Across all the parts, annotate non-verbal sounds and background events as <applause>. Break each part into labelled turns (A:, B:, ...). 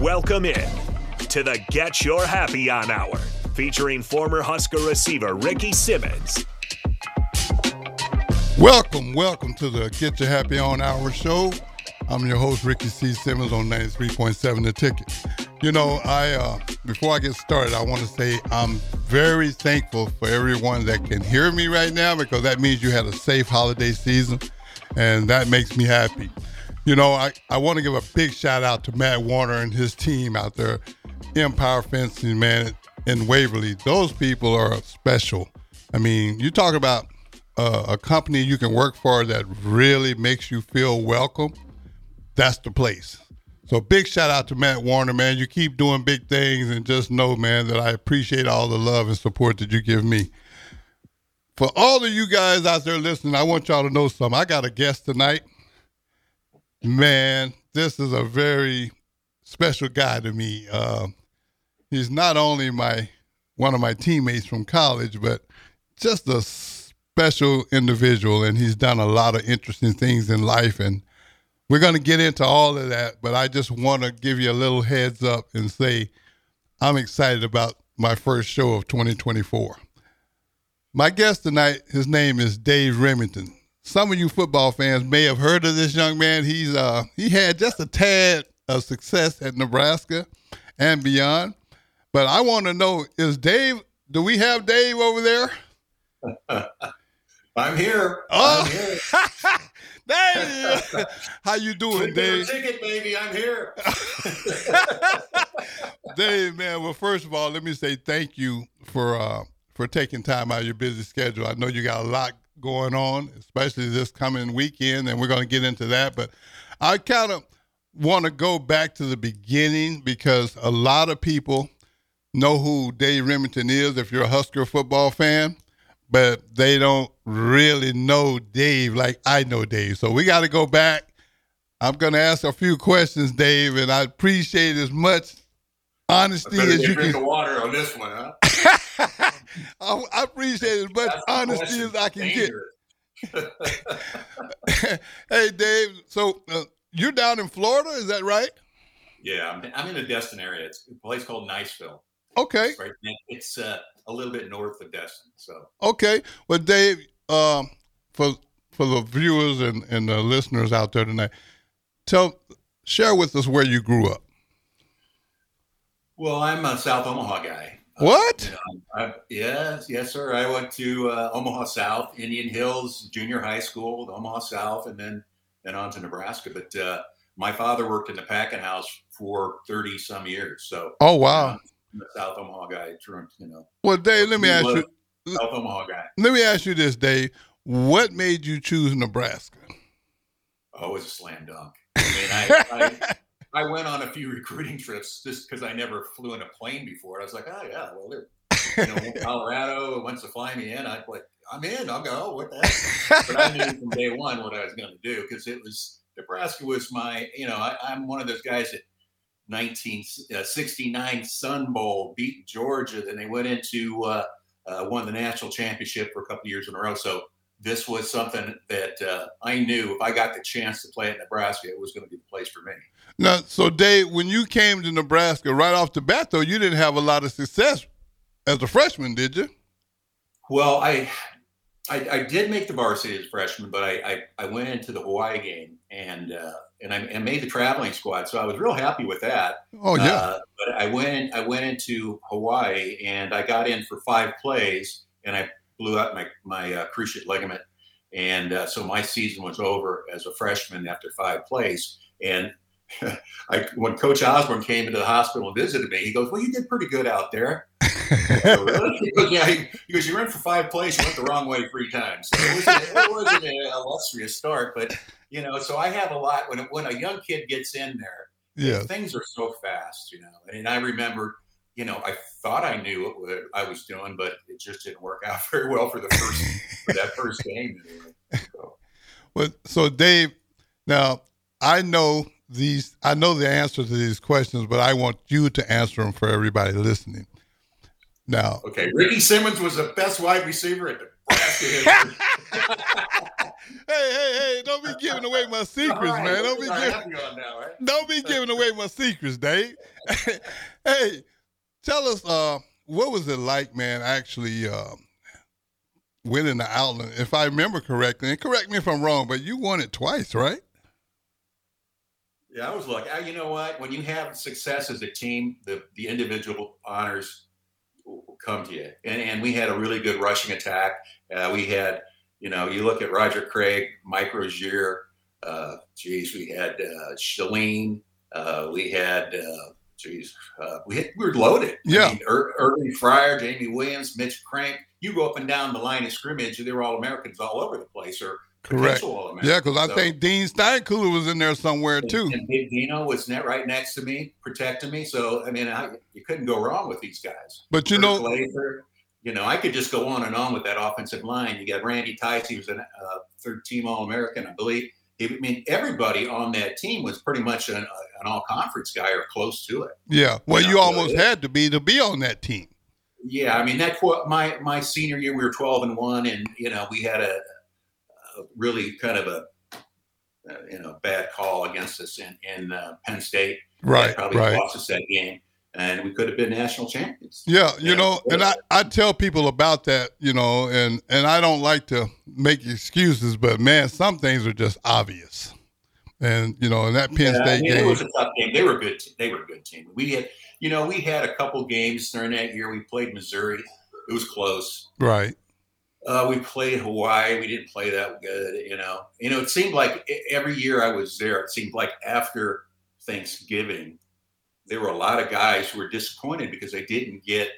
A: Welcome in to the Get Your Happy On Hour, featuring former Husker receiver Ricky Simmons.
B: Welcome, welcome to the Get Your Happy On Hour show. I'm your host, Ricky C. Simmons on 93.7 The Ticket. You know, I uh, before I get started, I want to say I'm very thankful for everyone that can hear me right now because that means you had a safe holiday season, and that makes me happy. You know, I, I want to give a big shout out to Matt Warner and his team out there, Empire Fencing, man, in Waverly. Those people are special. I mean, you talk about uh, a company you can work for that really makes you feel welcome. That's the place. So big shout out to Matt Warner, man. You keep doing big things and just know, man, that I appreciate all the love and support that you give me. For all of you guys out there listening, I want y'all to know something. I got a guest tonight. Man, this is a very special guy to me. Uh, he's not only my one of my teammates from college, but just a special individual, and he's done a lot of interesting things in life. And we're going to get into all of that, but I just want to give you a little heads up and say I'm excited about my first show of 2024. My guest tonight, his name is Dave Rimington some of you football fans may have heard of this young man. He's uh he had just a tad of success at Nebraska and beyond. But I want to know is Dave do we have Dave over there? <laughs>
C: I'm here.
B: Oh,
C: I'm here. <laughs>
B: Dave, how you doing, Dave?
C: ticket, baby. I'm here. <laughs>
B: Dave, man. Well, first of all, let me say thank you for uh, for taking time out of your busy schedule. I know you got a lot going on, especially this coming weekend, and we're going to get into that. But I kind of want to go back to the beginning because a lot of people know who Dave Rimington is if you're a Husker football fan, but they don't really know Dave like I know Dave. So we got to go back. I'm going to ask a few questions, Dave, and I appreciate as much honesty as you
C: a drink
B: can.
C: of water on this one, huh? <laughs>
B: I, I appreciate as much
C: That's
B: honesty as I can get. <laughs> Hey, Dave. So uh, you're down in Florida, is that right?
C: yeah, I'm, I'm in the Destin area. It's a place called Niceville.
B: Okay,
C: Right, it's uh, a little bit north of Destin. So
B: okay. Well, Dave, um, for for the viewers and, and the listeners out there tonight, tell share with us where you grew up.
C: Well, I'm a South Omaha guy.
B: What?
C: Know, I, yes, yes, sir. I went to uh, Omaha South, Indian Hills Junior High School, Omaha South, and then then on to Nebraska. But uh, my father worked in the packing house for thirty some years, so
B: Oh wow.
C: I'm a South Omaha guy. You know,
B: Well, Dave, let me ask you.
C: South Omaha guy.
B: Let me ask you this, Dave. What made you choose Nebraska?
C: Oh, it was a slam dunk. I mean, I, I, went on a few <laughs> recruiting trips just because I never flew in a plane before. I was like, oh yeah, well, they're, you know, <laughs> Colorado wants to fly me in. I'd like, I'm in. I'll go. What the heck? But I knew from day <laughs> one what I was going to do because it was Nebraska was my, you know, I, I'm one of those guys that 1969 Sun Bowl beat Georgia. Then they went into uh, uh, won the national championship for a couple of years in a row. So this was something that uh, I knew if I got the chance to play at Nebraska, it was going to be the place for me.
B: Now, so Dave, when you came to Nebraska right off the bat, though, you didn't have a lot of success as a freshman, did you?
C: Well, I I, I did make the varsity as a freshman, but I, I, I went into the Hawaii game and uh, and I and made the traveling squad, so I was real happy with that.
B: Oh yeah.
C: Uh, but I went I went into Hawaii and I got in for five plays and I blew out my my uh, cruciate ligament, and uh, so my season was over as a freshman after five plays. And <laughs> I, when Coach Osborne came into the hospital and visited me, he goes, "Well, you did pretty good out there." Go, really? He goes, yeah. He, he goes, "You ran for five plays. You went the wrong way three times." So it wasn't, it wasn't an illustrious start, but you know. So I have a lot when when a young kid gets in there
B: yeah.
C: things are so fast, you know. And I remember, you know, I thought I knew what I was doing, but it just didn't work out <laughs> very well for the first for that first game. Anyway. So,
B: Well, so Dave, now I know these. I know the answer to these questions, but I want you to answer them for everybody listening. Now,
C: okay, Ricky Simmons was the best wide receiver at the <laughs>
B: hey, hey, hey! Don't be giving away my secrets, right, man. Don't be giving. Now, right? Don't be giving away my secrets, Dave. <laughs> hey, tell us, uh, what was it like, man? Actually, uh, winning the Outland, if I remember correctly, and correct me if I'm wrong, but you won it twice, right?
C: Yeah, I was lucky. You know what? When you have success as a team, the the individual honors come to you. And, and we had a really good rushing attack. Uh, we had, you know, you look at Roger Craig, Mike Rozier, uh, geez, we had uh, Schellen, uh, we had, uh, geez, uh, we, had, we were loaded.
B: Yeah.
C: I mean, Ir- Irving Fryar, Jamie Williams, Mitch Krenk. You go up and down the line of scrimmage, they were all Americans all over the place, or
B: Correct. Yeah, because I so, think Dean Steinkuhler was in there somewhere too.
C: And Big Dino was net right next to me, protecting me. So I mean, I, you couldn't go wrong with these guys.
B: But you know,
C: you know, I could just go on and on with that offensive line. You got Randy Theiss; he was a uh, third team All American, I believe. I mean, everybody on that team was pretty much an, an all conference guy or close to it.
B: Yeah, well, you, know, you almost so had to be to be on that team.
C: Yeah, I mean that my my senior year we were twelve and one, and you know we had a really kind of a uh, you know bad call against us in in uh, Penn State.
B: Right,
C: probably
B: right.
C: lost us that game, and we could have been national champions.
B: Yeah, you yeah. know, and I I tell people about that, you know, and and I don't like to make excuses, but man, some things are just obvious. And you know, in that Penn
C: yeah,
B: State
C: I mean,
B: game,
C: it was a tough game. They were a good. Team. They were a good team. We had, you know, we had a couple games during that year. We played Missouri. It was close.
B: Right.
C: Uh, we played Hawaii. We didn't play that good, you know. You know, it seemed like every year I was there, it seemed like after Thanksgiving, there were a lot of guys who were disappointed because they didn't get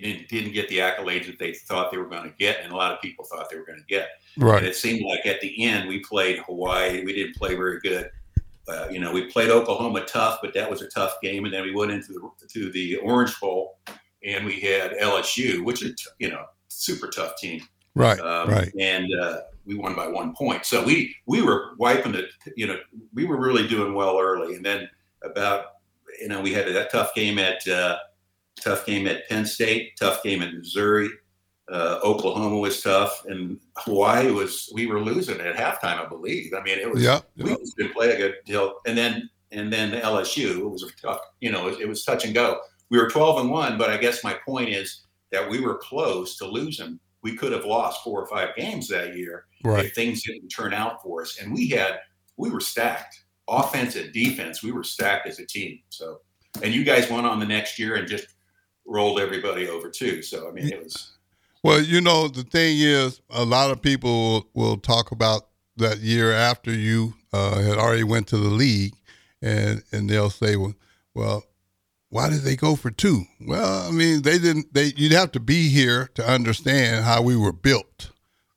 C: didn't didn't get the accolades that they thought they were going to get, and a lot of people thought they were going to get.
B: Right.
C: And it seemed like at the end we played Hawaii. We didn't play very good. Uh, you know, we played Oklahoma tough, but that was a tough game, and then we went into the to the Orange Bowl, and we had LSU, which is you know super tough team.
B: Right, um, right.
C: And uh, we won by one point. So we we were wiping it. You know, we were really doing well early, and then about you know we had that tough game at uh, tough game at Penn State, tough game at Missouri. Uh, Oklahoma was tough, and Hawaii was. We were losing at halftime, I believe. I mean, it was.
B: Yeah,
C: we yeah. did play a good deal, and then and then LSU. It was a tough. You know, it, it was touch and go. We were twelve and one, but I guess my point is that we were close to losing. We could have lost four or five games that year
B: right.
C: if things didn't turn out for us. And we had, we were stacked, offense and defense. We were stacked as a team. So, and you guys went on the next year and just rolled everybody over too. So, I mean, it was.
B: Well, you know, the thing is, a lot of people will talk about that year after you uh, had already went to the league, and and they'll say, well, well, why did they go for two? Well, I mean, they didn't. They you'd have to be here to understand how we were built.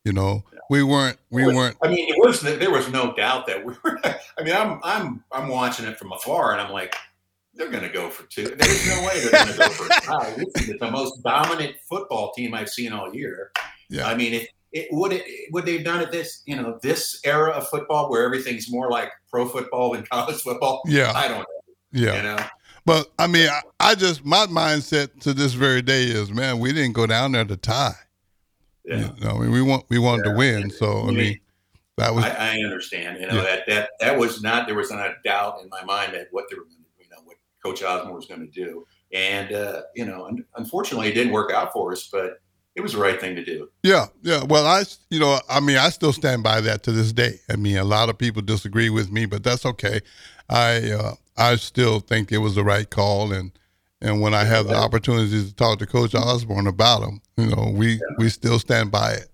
B: You know, we weren't. We weren't.
C: I mean, it was there was no doubt that we were. <laughs> I mean, I'm I'm I'm watching it from afar, and I'm like, they're going to go for two. There's no way they're going to go for a <laughs> tie. This is the most dominant football team I've seen all year.
B: Yeah.
C: I mean, if it would it would they've done it this you know this era of football where everything's more like pro football than <laughs> college football.
B: Yeah,
C: I don't know.
B: Yeah,
C: you know.
B: But I mean, I, I, just my mindset to this very day is, man, we didn't go down there to tie.
C: Yeah.
B: You know, I mean, we want we wanted yeah. to win. So I mean, that was.
C: I, I understand. You know yeah. that that that was not there was not a doubt in my mind that what they were going to, you know, what Coach Osborne was going to do, and uh, you know, unfortunately, it didn't work out for us, but it was the right thing to do.
B: Yeah, yeah. Well, I, you know, I mean, I still stand by that to this day. I mean, a lot of people disagree with me, but that's okay. I, uh, I still think it was the right call, and and when I have the opportunity to talk to Coach Osborne about them, you know, we yeah. we still stand by it.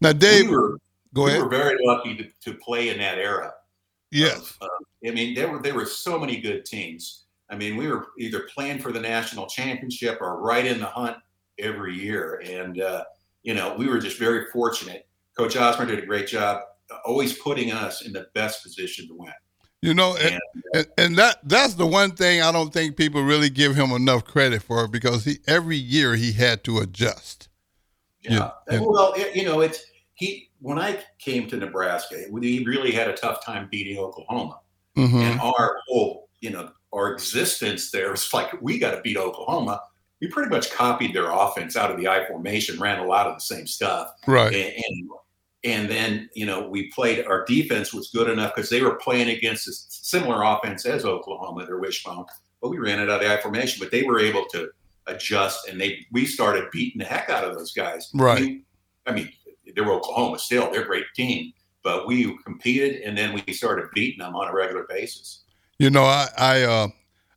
B: Now, Dave,
C: we were,
B: go
C: we
B: ahead.
C: We were very lucky to, to play in that era.
B: Yes,
C: of, uh, I mean there were there were so many good teams. I mean, we were either playing for the national championship or right in the hunt every year, and uh, you know, we were just very fortunate. Coach Osborne did a great job, always putting us in the best position to win.
B: You know, and, and, and, that that's the one thing I don't think people really give him enough credit for because he every year he had to adjust.
C: Yeah. and, well, it, you know, it's he when I came to Nebraska, we really had a tough time beating Oklahoma.
B: Mm-hmm.
C: And our whole, you know, our existence there was like we got to beat Oklahoma we pretty much copied their offense out of the I formation, ran a lot of the same stuff.
B: Right.
C: And, and, and then, you know, we played, our defense was good enough because they were playing against a similar offense as Oklahoma, their wishbone, but we ran it out of the I formation, but they were able to adjust and they, we started beating the heck out of those guys.
B: Right.
C: I mean, they were Oklahoma still, they're a great team, but we competed and then we started beating them on a regular basis.
B: You know, I, I, uh,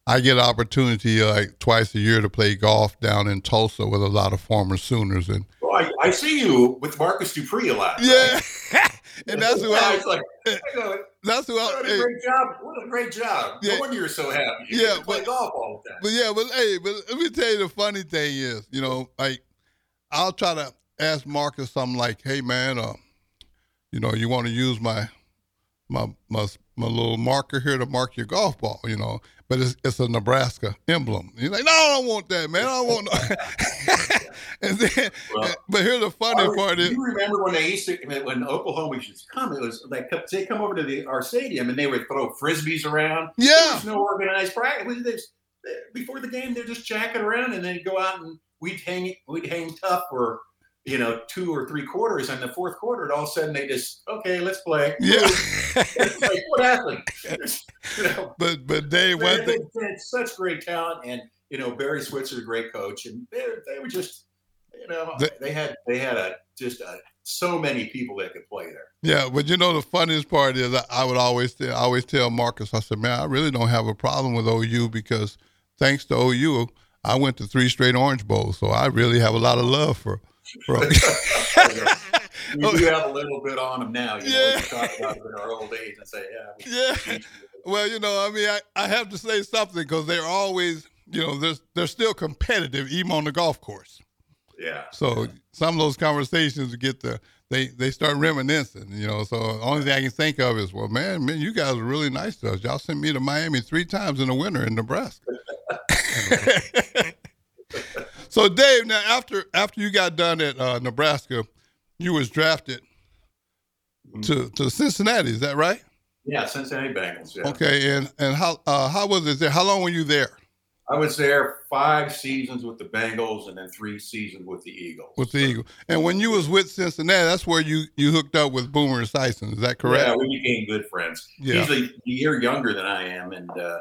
B: I get opportunity uh, like twice a year to play golf down in Tulsa with a lot of former Sooners, and
C: well, I, I see you with Marcus Dupree a lot.
B: Yeah, <laughs> and that's who I.
C: was like, <laughs>
B: that's who I.
C: What a hey, great job! What a great job! Yeah, no wonder you're so happy. You
B: yeah,
C: play but, golf all the time.
B: But yeah, but hey, but let me tell you the funny thing is, you know, like I'll try to ask Marcus something like, "Hey, man, uh, you know, you want to use my my my my little marker here to mark your golf ball, you know?" but it's, it's a Nebraska emblem. He's like, no, I don't want that, man. I don't want no. <laughs> and then, well, but here's the funny part is,
C: you remember when they used to when Oklahoma used to come, it was like they come over to the our stadium and they would throw frisbees around.
B: Yeah,
C: there was no organized practice. Eh, before the game, they're just jacking around and then go out and we'd hang we'd hang tough for you know, two or three quarters, and the fourth quarter, and all of a sudden they just okay, let's play.
B: Yeah, <laughs>
C: like, what happened? <laughs>
B: you know, but but they went.
C: They, they had such great talent, and you know Barry Switzer, a great coach, and they, they were just you know the, they had they had a just a, so many people that could play there.
B: Yeah, but you know the funniest part is I, I would always tell, I always tell Marcus, I said, man, I really don't have a problem with OU because thanks to OU, I went to three straight Orange Bowls, so I really have a lot of love for Bro. <laughs>
C: we do <laughs> have a little bit on them now. You yeah. know, we talk about it in our old age and say,
B: yeah. <laughs> Yeah. Well, you know, I mean, I, I have to say something because they're always, you know, they're, they're still competitive even on the golf course.
C: Yeah.
B: So some of those conversations get the they they start reminiscing, you know. So the only thing I can think of is, well, man, man, you guys are really nice to us. Y'all sent me to Miami three times in the winter in Nebraska. So Dave, now after after you got done at uh, Nebraska, you was drafted mm-hmm. to to Cincinnati. Is that right?
C: Yeah, Cincinnati Bengals. Yeah.
B: Okay, and and how uh, how was it there? How long were you there?
C: I was there five seasons with the Bengals and then three seasons with the Eagles.
B: With the Eagles, and when you was with Cincinnati, that's where you you hooked up with Boomer Esiason. Is that correct?
C: Yeah, we became good friends. Yeah. He's a year younger than I am, and uh,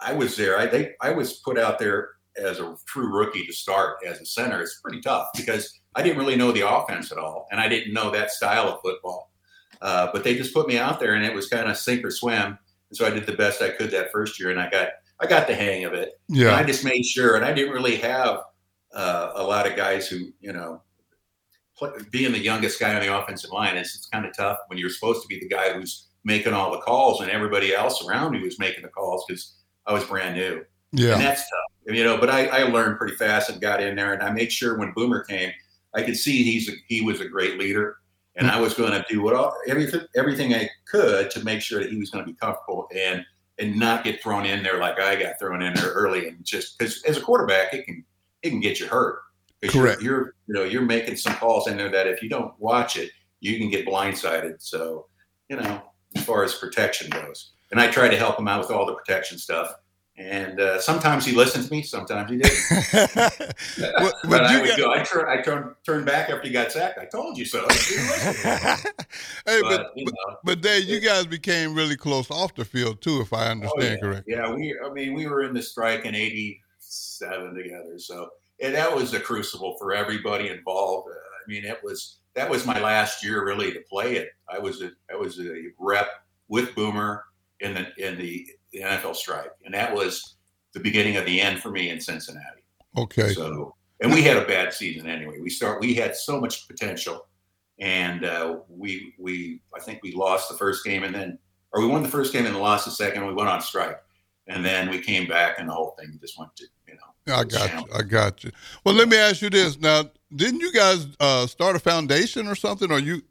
C: I was there. I they, I was put out there as a true rookie to start as a center it's pretty tough because I didn't really know the offense at all, and I didn't know that style of football. Uh, but they just put me out there, and it was kind of sink or swim. And so I did the best I could that first year, and I got I got the hang of it.
B: Yeah, and
C: I just made sure, and I didn't really have uh, a lot of guys who you know. Being the youngest guy on the offensive line, it's, it's kind of tough when you're supposed to be the guy who's making all the calls, and everybody else around you was making the calls because I was brand new.
B: Yeah,
C: and that's tough, you know. But I, I learned pretty fast and got in there, and I made sure when Boomer came, I could see he's a, he was a great leader, and mm. I was going to do what all, everything everything I could to make sure that he was going to be comfortable and and not get thrown in there like I got thrown in there early, and just because as a quarterback, it can it can get you hurt.
B: Correct.
C: You're, you're you know you're making some calls in there that if you don't watch it, you can get blindsided. So you know as far as protection goes, and I try to help him out with all the protection stuff and uh, sometimes he listened to me, sometimes he didn't. <laughs> but, <laughs> but I would go, I, turn, I turn, turn back after he got sacked. I told you so. <laughs>
B: hey, but, but, you know, but Dave, you guys became really close off the field too, if I oh, understand
C: oh, yeah.
B: correctly.
C: Yeah, we. I mean, we were in the strike in '87 together, so and that was a crucible for everybody involved. Uh, I mean, it was that was my last year really to play it. I was a I was a rep with Boomer in the in the the NFL strike, and that was the beginning of the end for me in Cincinnati.
B: Okay.
C: So, and we had a bad season anyway. We start. We had so much potential, and uh, we we I think we lost the first game, and then or we won the first game and lost the second. We went on strike, and then we came back, and the whole thing just went to you know.
B: I got you. I got you. Well, let me ask you this now. Didn't you guys uh, start a foundation or something, or you?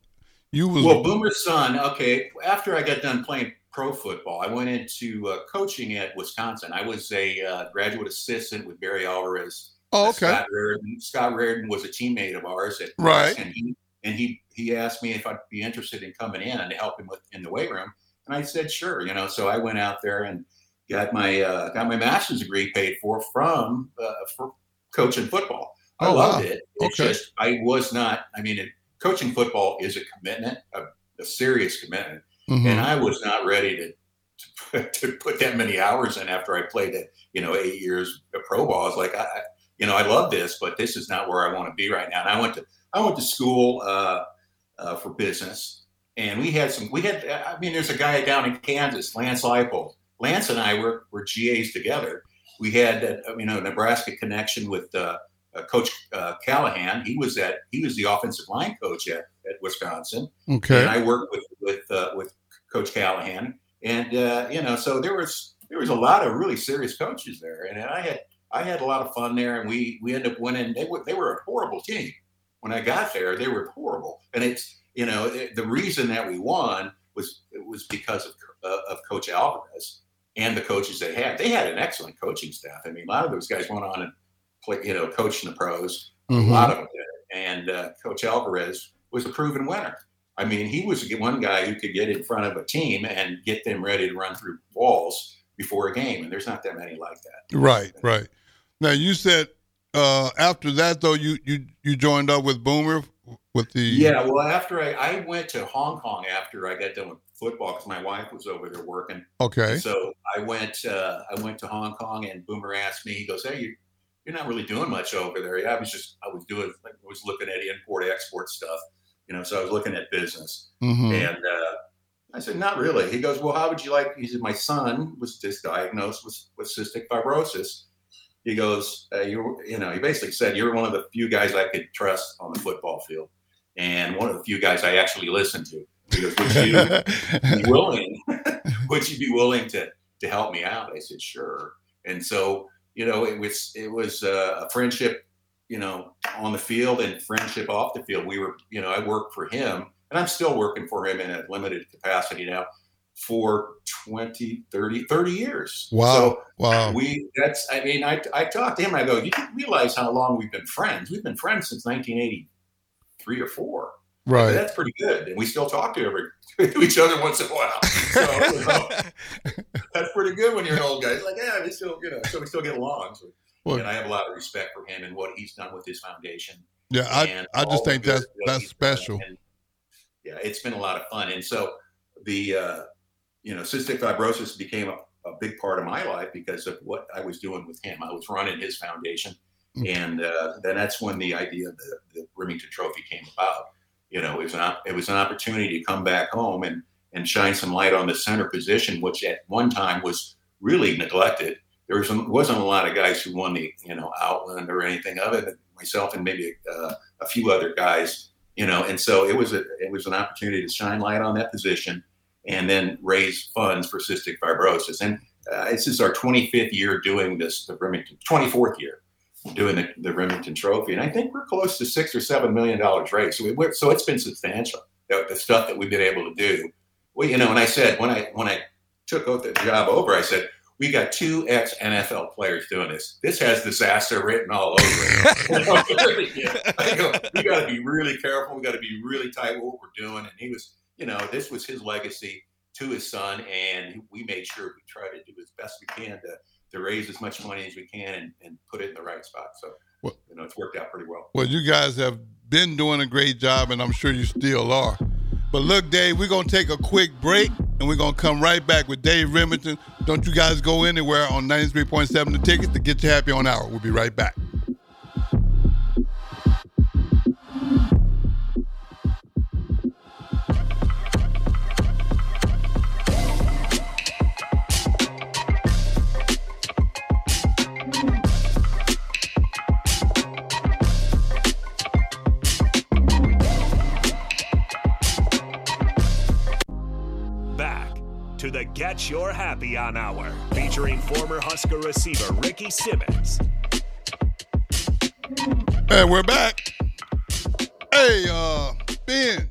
B: You was
C: well, Boomer's son. Okay, after I got done playing pro football. I went into uh, coaching at Wisconsin. I was a uh, graduate assistant with Barry Alvarez.
B: Oh, okay.
C: Scott Raridon. Scott Raridon was a teammate of ours at
B: right,
C: and he and he he asked me if I'd be interested in coming in and to help him with in the weight room, and I said sure. You know, so I went out there and got my uh, got my master's degree paid for from uh, for coaching football. I
B: Oh,
C: loved
B: wow.
C: it. It's
B: Okay.
C: just I was not. I mean, it, coaching football is a commitment, a, a serious commitment,
B: Mhm.
C: and I was not ready to, to <laughs> to put that many hours in after I played it. You know, eight years of pro ball. I was like, I, I- you know, I love this, but this is not where I want to be right now. And I went to I went to school uh, uh, for business, and we had some. We had. I mean, there's a guy down in Kansas, Lance Leipold. Lance and I were were GAs together. We had, uh, you know, Nebraska connection with uh, uh, Coach uh, Callahan. He was at he was the offensive line coach at, at Wisconsin,
B: Okay.
C: and I worked with with uh, with Coach Callahan. And uh, you know, so there was there was a lot of really serious coaches there, and I had I had a lot of fun there, and we we ended up winning. They were they were a horrible team when I got there. They were horrible, and it's you know it, the reason that we won was it was because of uh, of Coach Alvarez and the coaches they had. They had an excellent coaching staff. I mean, a lot of those guys went on and play, you know, coached in the pros. A
B: Mhm.
C: lot of them did. And uh, Coach Alvarez was a proven winner. I mean, he was one guy who could get in front of a team and get them ready to run through walls before a game. And there's not that many like that.
B: Right, right. Now you said uh, after that though you you you joined up with Boomer with the
C: Yeah. Well, after I, I went to Hong Kong after I got done with football because my wife was over there working.
B: Okay.
C: So I went uh, I went to Hong Kong and Boomer asked me, he goes, Hey, you, you're not really doing much over there. Yeah, I was just I was doing like I was looking at import export stuff, you know, so I was looking at business.
B: hmm
C: And uh, I said, not really. He goes, well, how would you like? He said, my son was just diagnosed with, with cystic fibrosis. He goes, uh, you, you know, he basically said, you're one of the few guys I could trust on the football field, and one of the few guys I actually listen to. He goes, would you be <laughs> willing? <laughs> would you be willing to to help me out? I said, sure. And so, you know, it was it was uh, a friendship, you know, on the field and friendship off the field. We were, you know, I worked for him and I'm still working for him in a limited capacity now for 20, 30, 30 years.
B: Wow.
C: So
B: wow.
C: we, that's, I mean, I, I talked to him, I go, you don't realize how long we've been friends. We've been friends since 1983 or four.
B: Right.
C: That's pretty good. And we still talk to, every, <laughs> to each other once in a while. So, you know, <laughs> that's pretty good when you're an old guy. It's like, yeah, we still, you know, so we still get along. So,
B: Well-
C: and I have a lot of respect for him and what he's done with his foundation.
B: Yeah, I I just think that's that's special.
C: And, yeah, it's been a lot of fun. And so the uh, you know cystic fibrosis became a, a big part of my life because of what I was doing with him. I was running his foundation,
B: Mm.
C: and uh, then that's when the idea of the, the Rimington Trophy came about. You know, it was an it was an opportunity to come back home and and shine some light on the center position, which at one time was really neglected. There was wasn't a lot of guys who won the you know Outland or anything other than myself and maybe uh, a few other guys. You know, and so it was a it was an opportunity to shine light on that position and then raise funds for cystic fibrosis. And uh, this is our 25th year doing this, the Rimington 24th year doing the, the Rimington Trophy, and I think we're close to six or seven million dollars raised. So, we, so it's been substantial. The, the stuff that we've been able to do. Well, you know, and I said when I when I took the job over, I said we got two ex NFL players doing this. This has disaster written all over it. <laughs> <laughs> yeah. I we got to be really careful. We got to be really tight with what we're doing. And he was, you know, this was his legacy to his son, and we made sure we tried to do as best we can to to raise as much money as we can and, and put it in the right spot. So,
B: Well-
C: you know, it's worked out pretty well.
B: Well, you guys have been doing a great job, and I'm sure you still are. But look, Dave, we're gonna take a quick break, and we're gonna come right back with Dave Rimington. Don't you guys go anywhere on 93.7 The Ticket to get you happy on hour. We'll be right. Back
A: to the Get Your Happy On Hour, featuring former Husker receiver Ricky Simmons.
B: And we're back. Hey, uh, Ben,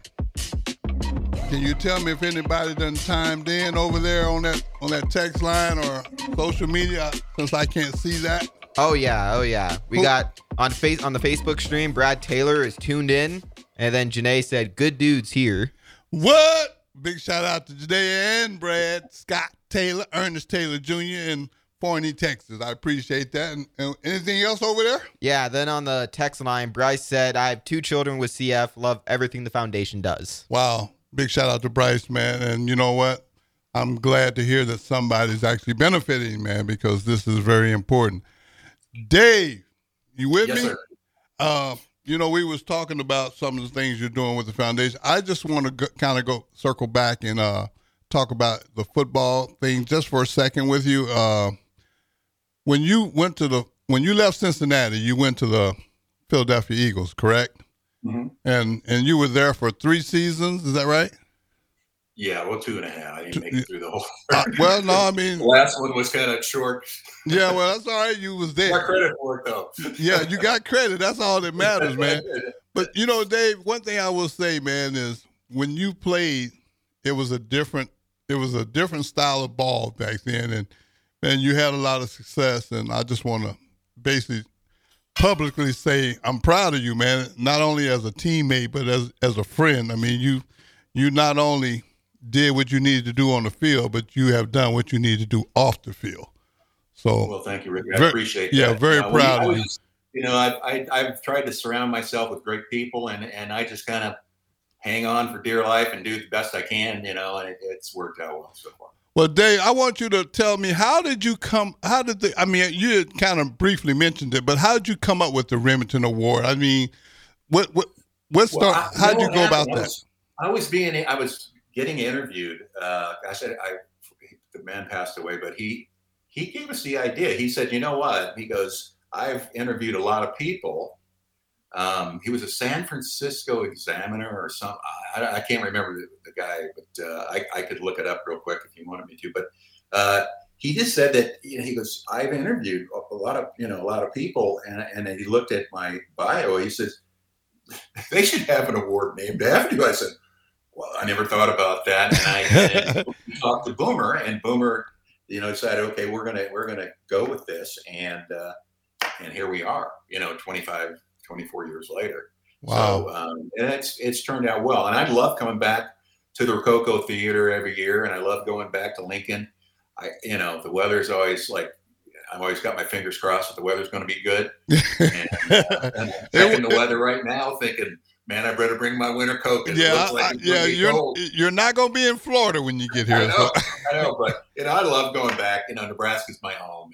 B: can you tell me if anybody done timed in over there on that on that text line or social media? Since I can't see that.
D: Oh yeah, oh yeah. We
B: Who-
D: got on face on the Facebook stream. Brad Taylor is tuned in, and then Janae said, "Good dudes here."
B: What? Big shout out to Janae and Brad, Scott Taylor, Ernest Taylor Jr., and Forney, Texas. I appreciate that. And, and anything else over there?
D: Yeah, then on the text line, Bryce said, I have two children with CF, love everything the foundation does.
B: Wow. Big shout out to Bryce, man. And you know what? I'm glad to hear that somebody's actually benefiting, man, because this is very important. Dave, you with
C: Yes,
B: me?
C: sir.
B: Uh, you know, we was talking about some of the things you're doing with the foundation. I just want to kind of go circle back and uh, talk about the football thing just for a second with you. Uh, when you went to the when you left Cincinnati, you went to the Philadelphia Eagles, correct?
C: Mhm.
B: And and you were there for three seasons. Is that right?
C: Yeah, well, two and a half. I didn't make it through the whole.
B: Uh, well, no, I
C: the
B: mean, <laughs>
C: last one was kind of short.
B: yeah, well, that's all right. You was
C: Got
B: there.
C: credit for it though.
B: Yeah, you got credit. That's all that <laughs> matters, man. But you know, Dave, one thing I will say, man, is when you played, it was a different it was a different style of ball back then and and you had a lot of success and I just wanna basically publicly say I'm proud of you, man, not only as a teammate but as as a friend. I mean you you not only did what you needed to do on the field, but you have done what you need to do off the field. So
C: Well, thank you, Rick. I
B: Very-
C: appreciate
B: yeah,
C: that.
B: very
C: we-
B: proud of you.
C: You know, I've, I, I've tried to surround myself with great people, and and I just kind of hang on for dear life and do the best I can. You know, and it, it's worked out well so far.
B: Well, Dave, I want you to tell me how did you come? How did the? I mean, you kind of briefly mentioned it, but how did you come up with the Rimington Award? I mean, what what what start?
C: Well, I-
B: how did you go about?
C: I
B: that?
C: was, I was being, I was getting interviewed. Uh, I said, I, the man passed away, but he, he gave us the idea. He said, you know what? He goes, I've interviewed a lot of people. Um, he was a San Francisco examiner or something. I, I can't remember the, the guy, but uh, I, I could look it up real quick if you wanted me to. But uh, he just said that you know, he goes, I've interviewed a, lot of you know a lot of people, and and he looked at my bio. He says <laughs> they should have an award named after you. I said, well, I never thought about that. And I talked to Boomer, and Boomer, you know, decided, okay, we're gonna we're gonna go with this, and uh, and here we are. You know, 25, 24 years later.
B: Wow.
C: So, um, and it's it's turned out well, and I love coming back to the Rococo Theater every year, and I love going back to Lincoln. I, you know, the weather's always like. I've always got my fingers crossed that the weather's going to be good. <laughs> And, uh, and I'm checking the weather right now, thinking, man, I better bring my winter coat.
B: yeah,
C: like
B: yeah. You're
C: cold.
B: you're not gonna be in Florida when you get
C: I
B: here.
C: know,
B: So. <laughs>
C: I know, but you know, I love going back. You know, Nebraska's my home,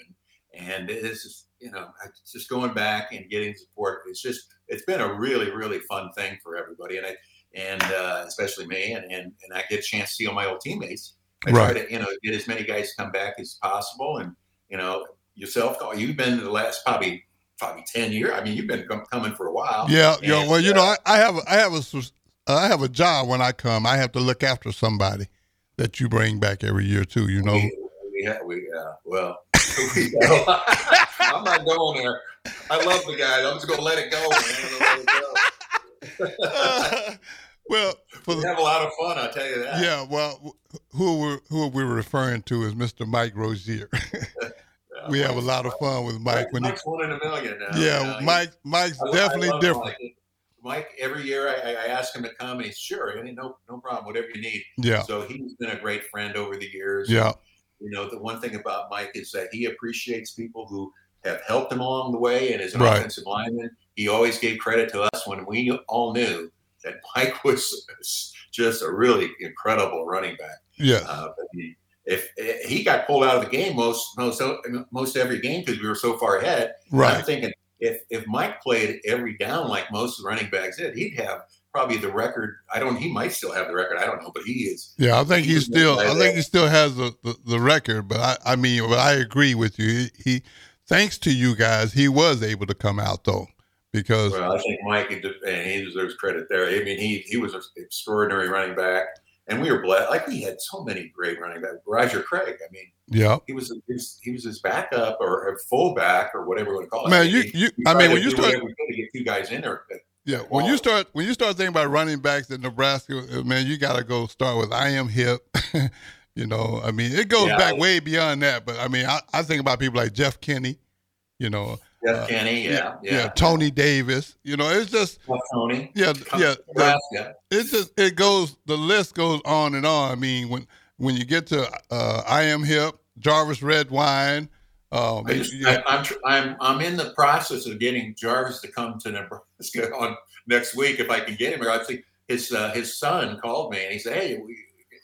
C: and and it's just you know, it's just going back and getting support. It's just it's been a really really fun thing for everybody, and I and uh, especially me, and, and and I get a chance to see all my old teammates. I
B: Right.
C: try to you know get as many guys to come back as possible, and you know yourself, you've been to the last probably probably ten years. I mean, you've been com- coming for a while.
B: Yeah, yeah. Well, you
C: uh,
B: know, I, I have a, I have a s- I have a job when I come. I have to look after somebody that you bring back every year too. You know.
C: We, we, we uh, well, <laughs> we, <laughs> I'm not going there. I love the guy. I'm just going to let it go, man. Let it go. <laughs>
B: well,
C: We
B: the,
C: have a lot of fun, I'll tell you that.
B: yeah. Well, who we're who we're referring to is Mr. Mike Rozier.
C: Yeah,
B: we have a lot of fun with Mike when he.
C: Mike's one in a million now.
B: Yeah. Mike. Mike's
C: I- I
B: definitely
C: love
B: different.
C: Mike. Mike, every year I, I ask him to come, and he's sure, and he, no, no problem, whatever you need.
B: Yeah,
C: So he's been a great friend over the years.
B: yeah,
C: You know, the one thing about Mike is that he appreciates people who have helped him along the way. And as an
B: Right.
C: offensive lineman, he always gave credit to us when we all knew that Mike <laughs> was just a really incredible running back.
B: yeah,
C: Uh, he, if, if he got pulled out of the game most most most every game because we were so far ahead,
B: Right.
C: I'm thinking if if Mike played every down like most running backs did, he'd have probably the record. I don't. He might still have the record. I don't know, but he is.
B: Yeah, I think
C: he
B: still. I think
C: that.
B: he still has the, the, the record. But I, I mean, but I agree with you. He, he, thanks to you guys, he was able to come out though, because
C: Well, I think Mike and he deserves credit there. I mean, he he was an extraordinary running back, and we were blessed. Like we had so many great running backs. Roger Craig. I mean,
B: yeah,
C: he was he was, he was his backup or a fullback or whatever you want to call it.
B: man,
C: I
B: you, you. I mean, when you start,
C: to get two guys in there.
B: yeah, when you start, when you start thinking about running backs in Nebraska, uh, man, you got to go start with I.M. Hipp. <laughs> you know, I mean, it goes
C: Yeah.
B: back way beyond that. But I mean, I, I think about people like Jeff Kinney. You know,
C: Jeff
B: Uh,
C: Kinney, yeah, yeah,
B: Tony Davis. You know, it's just
C: Jeff Tony,
B: yeah, yeah. the- it's just it goes the list goes on and on. I mean, when when you get to uh, I.M. Hipp, Jarvis Redwine, Um,
C: I just,
B: yeah.
C: I, I'm, I'm, I'm in the process of getting Jarvis to come to Nebraska <laughs> on next week if I can get him. I think his uh, his son called me and he said, "Hey,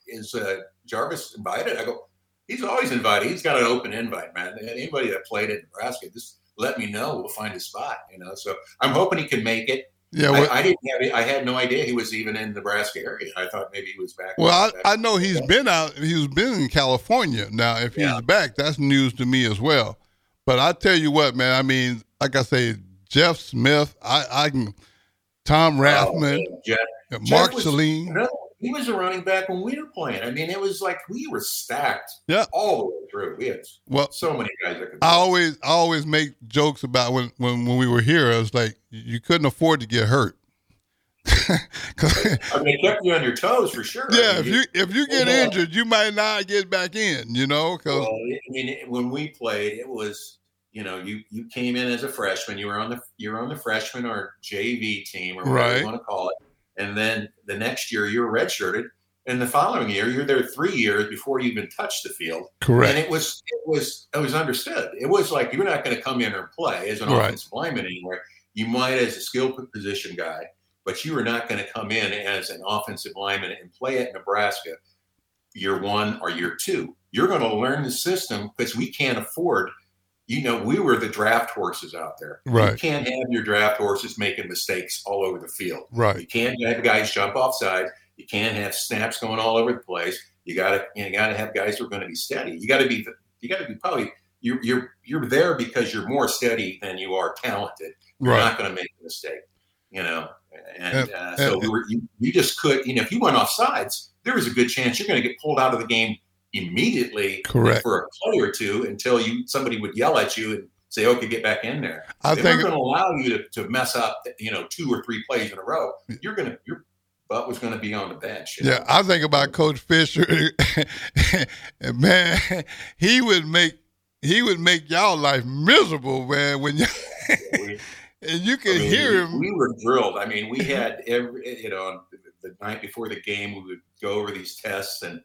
C: is uh, Jarvis invited?" I go, "He's always invited. He's got an open invite, man. Anybody that played at Nebraska, just let me know. We'll find a spot." You know, so I'm hoping he can make it.
B: yeah. Well,
C: I, I didn't have it. I had no idea he was even in Nebraska area. I thought maybe he was back.
B: well I, I know he's been out. He's been in California. Now, if he's
C: Yeah.
B: back, that's news to me as well. But I tell you what, man. I mean, like I say, Jeff Smith. I, I can. Tom
C: Oh,
B: Rathman,
C: man, Jeff,
B: Mark
C: Jeff was-
B: Saline.
C: No, he was a running back when we were playing. I mean, it was like we were stacked
B: Yeah.
C: all the way through. We had
B: Well,
C: so many guys that could.
B: I always I always make jokes about when when, when we were here. I was like, you couldn't afford to get hurt. <laughs>
C: I mean, it kept you on your toes for sure. I
B: yeah,
C: mean,
B: if you if you get injured, you might not get back in. You know, because
C: well, I mean, when we played, it was you know you you came in as a freshman. You were on the you were on the freshman or JV team or whatever
B: Right.
C: you want to call it, and then the next year you're redshirted, and the following year you're there three years before you even touched the field.
B: correct.
C: And it was it was it was understood. It was like you're not going to come in and play as an
B: Right.
C: offensive lineman anywhere. You might as a skill position guy, but you are not going to come in as an offensive lineman and play at Nebraska year one or year two. You're going to learn the system because we can't afford. You know, we were the draft horses out there.
B: Right.
C: You can't have your draft horses making mistakes all over the field.
B: Right.
C: You can't have guys jump off sides. You can't have snaps going all over the place. You gotta you gotta have guys who are going to be steady. You got to be you got to be probably you're you're you're there because you're more steady than you are talented. You're
B: Right.
C: not going to make a mistake, you know. And uh, so we were, you, you just could you know if you went off sides, there was a good chance you're going to get pulled out of the game immediately
B: Correct.
C: for a play or two until you somebody would yell at you and say, "Okay, get back in there."
B: I
C: they
B: think
C: weren't going to allow you to, to mess up, you know, two or three plays in a row. You're going to your butt was going to be on the bench.
B: Yeah,
C: know?
B: I think about Coach Fischer. <laughs> man, he would make he would make y'all life miserable, man. When you <laughs> and you
C: I
B: could
C: mean,
B: hear him.
C: We were drilled. I mean, we <laughs> had every, you know, the night before the game, we would go over these tests and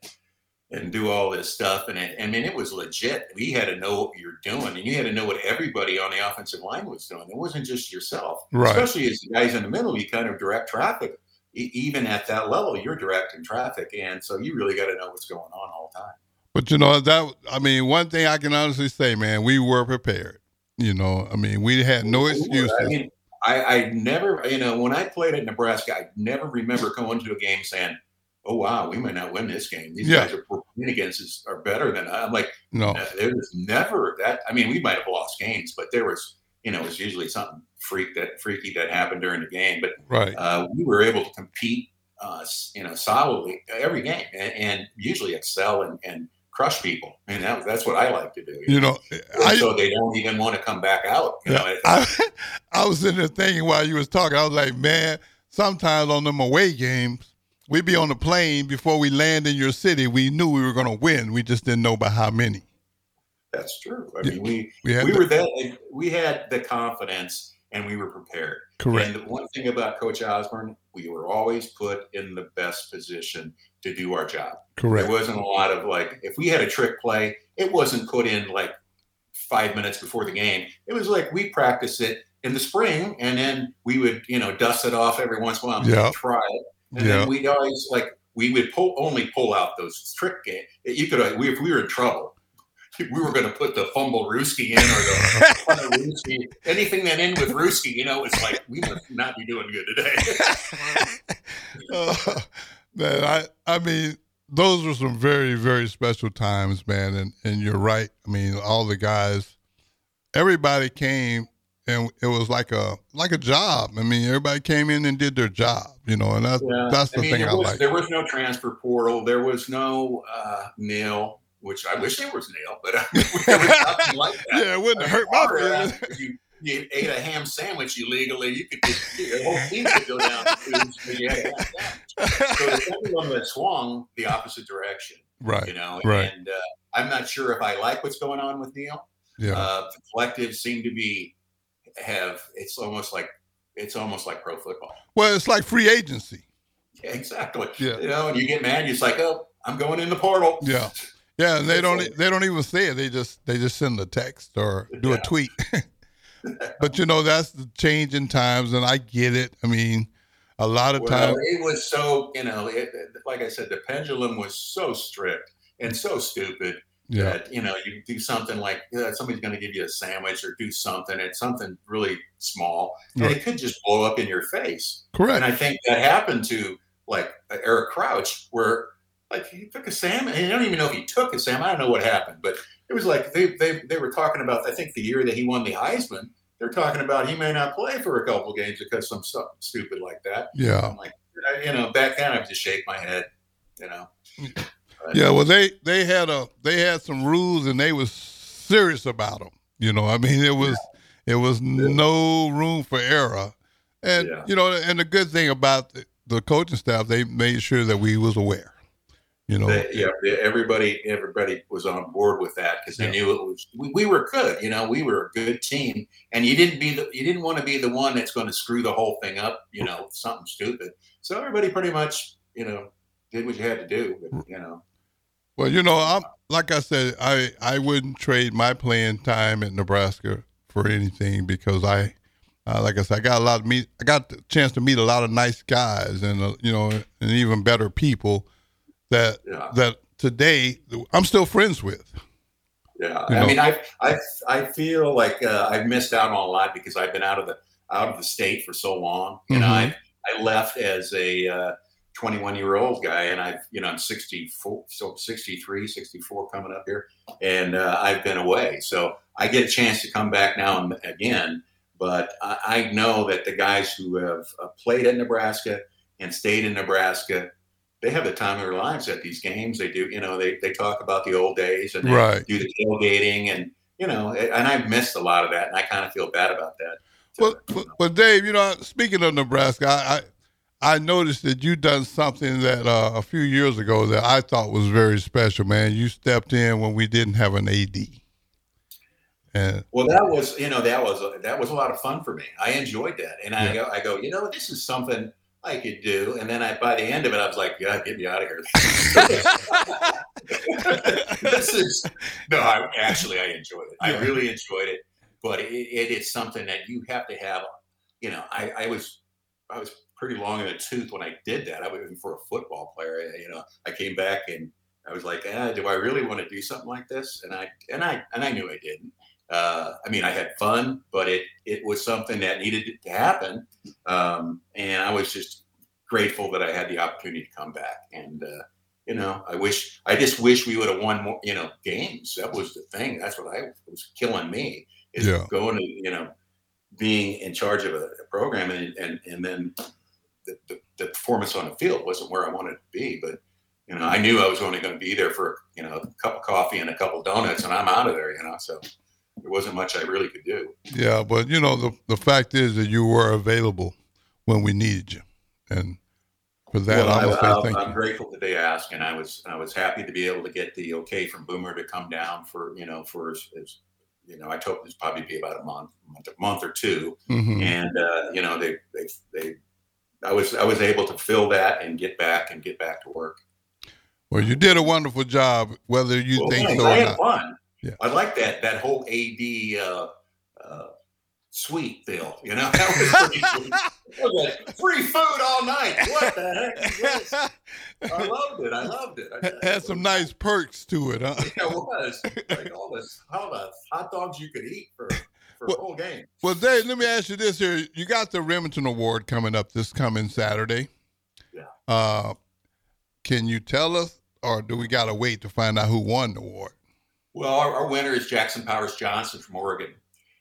C: and do all this stuff. And it, I mean, it was legit. We had to know what you're doing, and you had to know what everybody on the offensive line was doing. It wasn't just yourself,
B: Right.
C: especially as the guys in the middle. You kind of direct traffic. Even at that level, you're directing traffic, and so you really got to know what's going on all the time.
B: But you know that I mean, one thing I can honestly say, man, we were prepared. You know, I mean, we had no excuses.
C: I mean, I, I never, you know, when I played at Nebraska, I never remember going to a game saying, "Oh wow, we might not win this game. These
B: Yeah.
C: guys are playing against us are better than us." I'm like,
B: no,
C: there was never that. I mean, we might have lost games, but there was, you know, it was usually something freak that freaky that happened during the game. But
B: right.
C: uh, we were able to compete, uh, you know, solidly every game, and, and usually excel and, and crush people. I mean, that, that's what I like to do.
B: You know,
C: And
B: I,
C: so they don't even want to come back out. You know,
B: Yeah, <laughs> I, I was sitting there thinking while you was talking, I was like, man, sometimes on them away games, we'd be on the plane before we land in your city. We knew we were going to win. We just didn't know by how many.
C: That's true. I mean, we
B: We had
C: we
B: the-
C: were that we had the confidence and we were prepared.
B: correct.
C: And the one thing about Coach Osborne, we were always put in the best position to do our job.
B: correct.
C: There wasn't a lot of like if we had a trick play, it wasn't put in like five minutes before the game. It was like we practiced it in the spring and then we would, you know, dust it off every once in a while and
B: Yeah.
C: try it. And
B: Yeah.
C: then we'd always like we would pull only pull out those trick game. You could we if we were in trouble, we were going to put the fumblerooski in or the Ruski. Anything that ended with Ruski, you know, it's like we must not be doing good today.
B: Uh, <laughs> man, I I mean, those were some very very special times, man. And and you're right. I mean, all the guys, everybody came, and it was like a like a job. I mean, everybody came in and did their job, you know. And that's
C: Yeah.
B: that's the
C: I mean,
B: thing
C: there
B: I
C: was,
B: like.
C: There was no transfer portal. There was no uh, NIL, which I wish there was NIL, but uh, <laughs> there was nothing like that. <laughs>
B: Yeah, it wouldn't hurt my feelings.
C: If you, you ate a ham sandwich illegally, you could just, the whole team could go down. the you had a. So the <laughs> pendulum that swung the opposite direction,
B: Right.
C: you know.
B: right.
C: And uh, I'm not sure if I like what's going on with NIL.
B: Yeah.
C: Uh, the collective seem to be have. It's almost like it's almost like pro football.
B: well, it's like free agency.
C: Yeah, exactly.
B: Yeah.
C: You know, and you get mad, you're just like, oh, I'm going in the portal.
B: Yeah. Yeah, and they don't they don't even say it. They just they just send a text or do
C: Yeah.
B: a tweet. <laughs> <laughs> but you know that's the change in times, and I get it. I mean, a lot of
C: Well,
B: times,
C: it was so you know, it, like I said, the pendulum was so strict and so stupid
B: yeah,
C: that you know you do something like yeah, somebody's going to give you a sandwich or do something. It's something really small, and
B: Right.
C: it could just blow up in your face.
B: correct.
C: And I think that happened to like Eric Crouch, where like he took a salmon. and I don't even know if he took a salmon. I don't know what happened, but it was like they they, they were talking about. I think the year that he won the Heisman, they're talking about he may not play for a couple games because some something stupid like that.
B: yeah,
C: I'm like, you know, back then I would just shake my head. You know. <laughs>
B: yeah. Well, they they had a they had some rules, and they was serious about them. You know, I mean, it was it was no room for error, and
C: Yeah.
B: you know, and the good thing about the, the coaching staff, they made sure that we was aware. You know,
C: They- yeah, everybody everybody was on board with that because they
B: Yeah.
C: knew it was we, we were good. You know, we were a good team, and you didn't be the you didn't want to be the one that's going to screw the whole thing up. You know, something stupid. So everybody pretty much you know did what you had to do. But, you know,
B: Well, you know, I'm like I said, I I wouldn't trade my playing time at Nebraska for anything because I, uh, like I said, I got a lot of meet. I got the chance to meet a lot of nice guys and uh, you know, and even better people that
C: yeah,
B: that today I'm still friends with.
C: yeah.
B: You
C: I mean, I I I feel like uh, I've missed out on a lot because I've been out of the out of the state for so long. Know,
B: Mhm.
C: I I left as a uh, 21 year old guy, and I've you know I'm 64, so 63, 64 coming up here, and uh, I've been away, so I get a chance to come back now and again. But I, I know that the guys who have uh, played at Nebraska and stayed in Nebraska, they have the time of their lives at these games. They do, you know, they they talk about the old days and they
B: Right.
C: do the tailgating and you know, and I've missed a lot of that, and I kind of feel bad about that.
B: Well, but, but Dave, you know, speaking of Nebraska, I I, I noticed that you done something that uh, a few years ago that I thought was very special, man. You stepped in when we didn't have an AD. And
C: Well, that was you know that was that was a lot of fun for me. I enjoyed that, and I go I go you know this is something I could do, and then I by the end of it I was like, God, get me out of here. <laughs> this is no, I actually I enjoyed it. I really enjoyed it, but it, it is something that you have to have. You know, I, I was I was pretty long in the tooth when I did that. I was even for a football player. You know, I came back and I was like, ah, do I really want to do something like this? And I and I and I knew I didn't. Uh, I mean, I had fun, but it it was something that needed to happen, um, and I was just grateful that I had the opportunity to come back. And uh, you know, I wish I just wish we would have won more, you know, games. That was the thing. That's what I was killing me is
B: Yeah.
C: going to you know being in charge of a, a program and and and then the, the, the performance on the field wasn't where I wanted to be, but. You know, I knew I was only going to be there for you know a cup of coffee and a couple donuts, and I'm out of there. You know, so there wasn't much I really could do.
B: yeah, but you know the the fact is that you were available when we needed you, and for that
C: Well,
B: I'm
C: I, am
B: you.
C: grateful that they asked, and I was I was happy to be able to get the okay from Boomer to come down for you know for as, as you know I told it probably be about a month, month, a month or two,
B: Mhm.
C: and uh, you know they they they I was I was able to fill that and get back and get back to work.
B: Well, you did a wonderful job, whether you
C: Well,
B: think
C: thanks.
B: so
C: I
B: or
C: had
B: not.
C: fun.
B: Yeah.
C: I like that that whole AD uh, uh, suite deal. You know, <laughs> that was <laughs> pretty sweet. I was like, free food all night. What the heck? this? I <laughs> loved it. I loved it. I,
B: Had some nice perks to it, huh?
C: Yeah, it was like all this, all the hot dogs you could eat for for
B: Well-
C: a whole game.
B: Well, Dave, let me ask you this here. You got the Rimington Award coming up this coming Saturday.
C: Yeah.
B: Uh, can you tell us, or do we got to wait to find out who won the award?
C: Well, our, our winner is Jackson Powers Johnson from Oregon.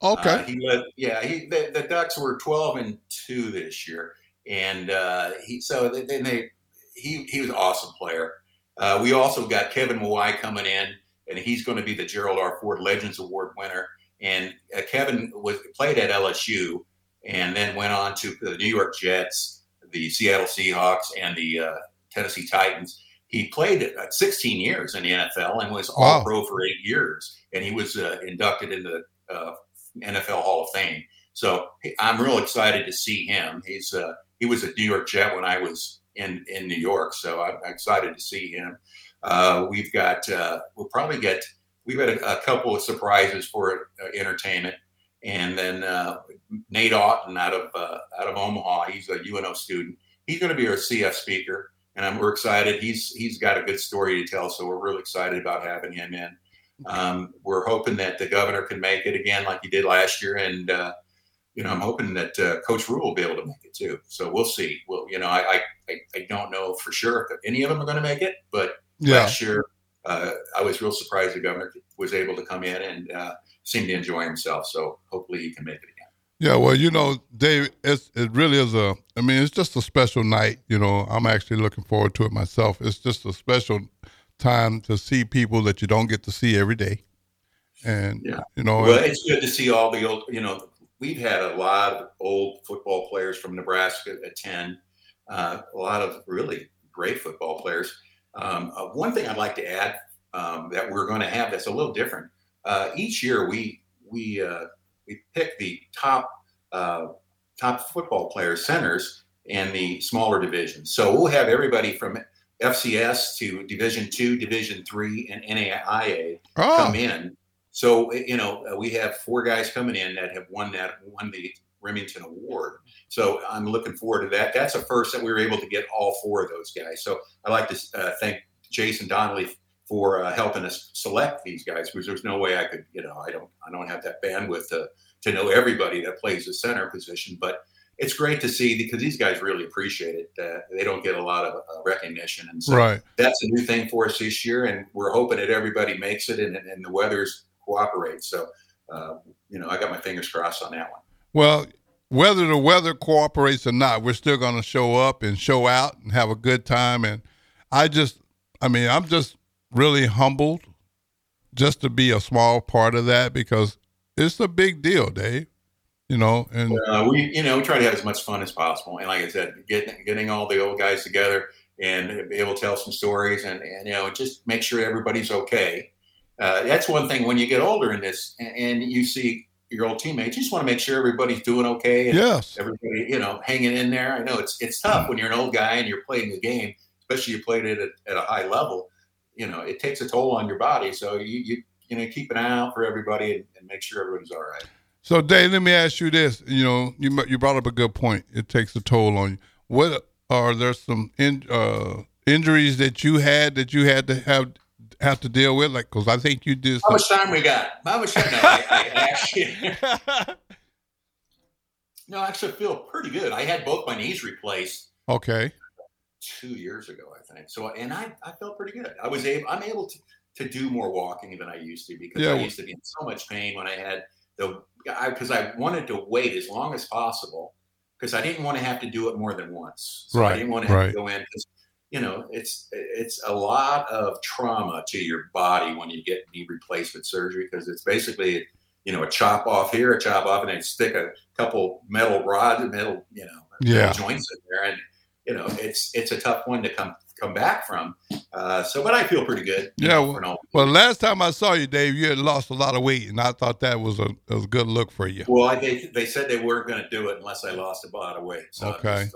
B: Okay.
C: Uh, he led, yeah, he the, the Ducks were twelve and two this year, and uh, he so they- they he he was an awesome player. Uh, we also got Kevin Mawae coming in, and he's going to be the Gerald R. Ford Legends Award winner. And uh, Kevin was played at LSU, and then went on to the New York Jets, the Seattle Seahawks, and the uh, Tennessee Titans. He played uh, 16 years in the NFL and was All
B: Wow.
C: Pro for eight years, and he was uh, inducted into the uh, NFL Hall of Fame. So I'm real excited to see him. He's uh, he was a New York Jet when I was in in New York, so I'm excited to see him. Uh, we've got uh, we'll probably get we've got a, a couple of surprises for uh, entertainment, and then uh, Nate Otten out of uh, out of Omaha. He's a UNO student. He's going to be our CF speaker, and I'm we're excited. He's he's got a good story to tell, so we're really excited about having him in. Um, we're hoping that the governor can make it again, like he did last year, and uh, you know, I'm hoping that uh, Coach Rhule will be able to make it too. So we'll see. Well, you know, I I, I don't know for sure if any of them are going to make it, but
B: Yeah.
C: last year uh, I was real surprised the governor was able to come in and uh, seemed to enjoy himself. So hopefully he can make it again.
B: Yeah, well, you know, Dave, it's, it really is a, I mean, it's just a special night. You know, I'm actually looking forward to it myself. It's just a special time to see people that you don't get to see every day. And,
C: Yeah.
B: you know,
C: Well, it's good to see all the old. You know, we've had a lot of old football players from Nebraska attend. Uh, a lot of really great football players. Um, uh, one thing I'd like to add um, that we're going to have that's a little different. Uh, each year we we uh, we pick the top uh, top football players, centers, in the smaller divisions. So we'll have everybody from FCS to Division two, Division three, and NAIA
B: oh,
C: come in. So you know we have four guys coming in that have won that won the Rimington Award. So I'm looking forward to that. That's a first that we were able to get all four of those guys. So I'd like to uh, thank Jason Donnelly for uh, helping us select these guys because there's no way I could you know I don't I don't have that bandwidth to to know everybody that plays the center position, but. It's great to see because these guys really appreciate it. Uh, they don't get a lot of uh, recognition, and so
B: right.
C: that's a new thing for us this year, and we're hoping that everybody makes it and, and the weather's cooperates. So, uh, you know, I got my fingers crossed on that one.
B: Well, whether the weather cooperates or not, we're still going to show up and show out and have a good time. And I just, I mean, I'm just really humbled just to be a small part of that because it's a big deal, Dave. You know, and
C: Uh, we, you know, we try to have as much fun as possible, and like I said, getting getting all the old guys together and be able to tell some stories, and, and you know, just make sure everybody's okay. Uh, that's one thing when you get older in this, and, and you see your old teammates, you just want to make sure everybody's doing okay. And,
B: yes,
C: everybody, you know, hanging in there. I know it's it's tough when you're an old guy and you're playing the game, especially you played it at, at a high level. You know, it takes a toll on your body. So you you you know keep an eye out for everybody and, and make sure everybody's all right.
B: So, Dave, let me ask you this. You know, you you brought up a good point. It takes a toll on you. What are there some in, uh, injuries that you had that you had to have have to deal with? Like, because I think you did.
C: How much time we got? How much time? No, I, I actually, <laughs> no, I actually feel pretty good. I had both my knees replaced
B: okay.
C: two years ago, I think. So, and I, I felt pretty good. I was able, I'm able to, to do more walking than I used to because
B: Yeah.
C: I used to be in so much pain when I had the, I, because I, wanted to wait as long as possible because I didn't want to have to do it more than once. So
B: Right,
C: I didn't want to have
B: right.
C: to go in because, you know, it's, it's a lot of trauma to your body when you get knee replacement surgery because it's basically, you know, a chop off here, a chop off, and then stick a couple metal rods, and metal, you know,
B: Yeah.
C: joints in there, and you know, it's it's a tough one to come come back from. Uh, so, but I feel pretty good.
B: Yeah,
C: know,
B: well-
C: for an old-
B: Well, last time I saw you, Dave, you had lost a lot of weight, and I thought that was a, was a good look for you.
C: well, I, they they said they weren't going to do it unless I lost a lot of weight. So
B: Okay.
C: Like,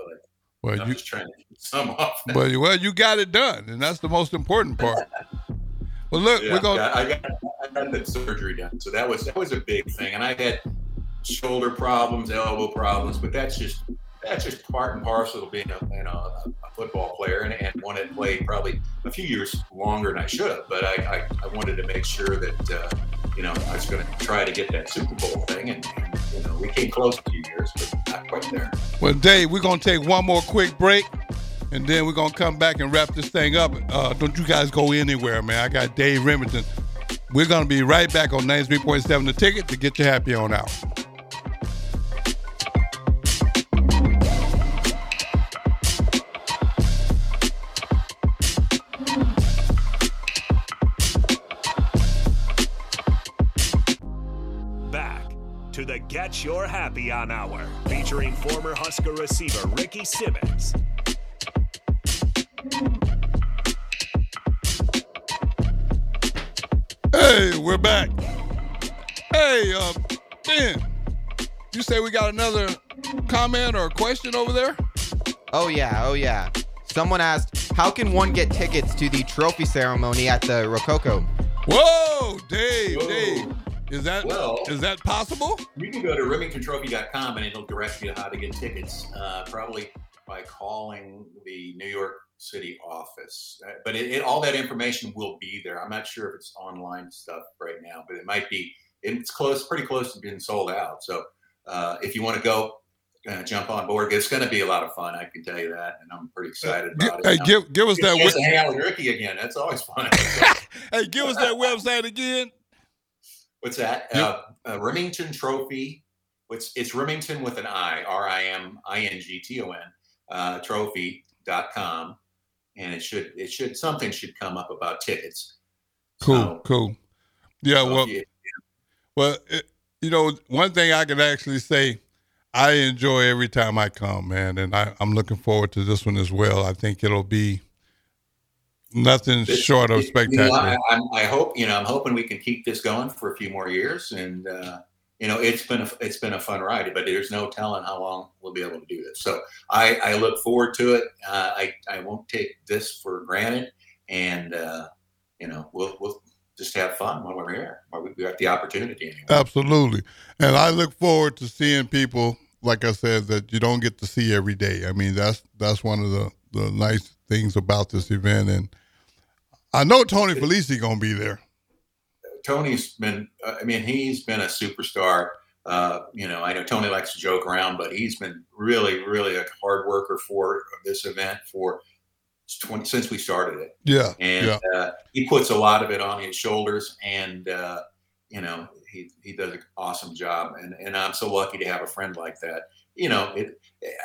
B: Well,
C: I'm
B: you
C: trying to keep some off.
B: but well, you got it done, and that's the most important part. Well, look,
C: Yeah,
B: we're gonna.
C: I got I got the surgery done, so that was that was a big thing, and I had shoulder problems, elbow problems, but that's just that's just part and parcel of being a you know a, football player, and, and one that played probably a few years longer than I should have, but I I, I wanted to make sure that uh, you know I was going to try to get that Super Bowl thing, and, and you know we came close a few years, but not quite there.
B: Well, Dave, we're gonna take one more quick break, and then we're gonna come back and wrap this thing up. Uh, don't you guys go anywhere, man. I got Dave Rimington. We're gonna be right back on 93.7 The Ticket to get you happy on out.
A: Get Your Happy On Hour, featuring former Husker receiver Ricky Simmons.
B: Hey, we're back. Hey, uh, Ben, you say we got another comment or question over there?
D: Oh yeah, oh yeah. someone asked, how can one get tickets to the trophy ceremony at the Rococo?
B: Whoa, Dave,
C: Whoa.
B: Dave. Is that
C: Well-
B: is that possible?
C: You can go to rimingtontrophy.com and it'll direct you how to get tickets, uh, probably by calling the New York City office. Uh, But it, it, all that information will be there. I'm not sure if it's online stuff right now, but it might be. It's close, pretty close to being sold out. So uh, if you want to go, uh, jump on board. It's going to be a lot of fun. I can tell you that, and I'm pretty excited
B: Gi-
C: about it.
B: Hey, give give us that.
C: to hang out with Ricky again. That's always fun. <laughs> <laughs>
B: hey, give us that website again.
C: What's that?
B: Yep.
C: Uh, uh, Rimington Trophy. It's it's Rimington with an I, R I M I N G T O N, uh, trophy.com. And it should it should something should come up about tickets.
B: Cool,
C: So-
B: cool. Yeah,
C: so
B: well,
C: you-
B: well, it, you know, one thing I can actually say, I enjoy every time I come, man, and I, I'm looking forward to this one as well. I think it'll be nothing
C: This-
B: short of
C: you know,
B: spectacular.
C: I, I hope you know. I'm hoping we can keep this going for a few more years, and uh, you know, it's been a, it's been a fun ride. But there's no telling how long we'll be able to do this. So I, I look forward to it. Uh, I I won't take this for granted, and uh, you know, we'll we'll just have fun when we're here. When we got the opportunity anyway.
B: Absolutely. And I look forward to seeing people, like I said, that you don't get to see every day. I mean, that's that's one of the, the nice things about this event. And I know Tony Felici gonna be there.
C: Tony's been, uh, I mean, he's been a superstar. Uh, you know, I know Tony likes to joke around, but he's been really, really a hard worker for this event for 20, since we started it.
B: Yeah.
C: And
B: yeah.
C: uh, he puts a lot of it on his shoulders. And, uh, you know, he, he does an awesome job. And, and I'm so lucky to have a friend like that. You know, it,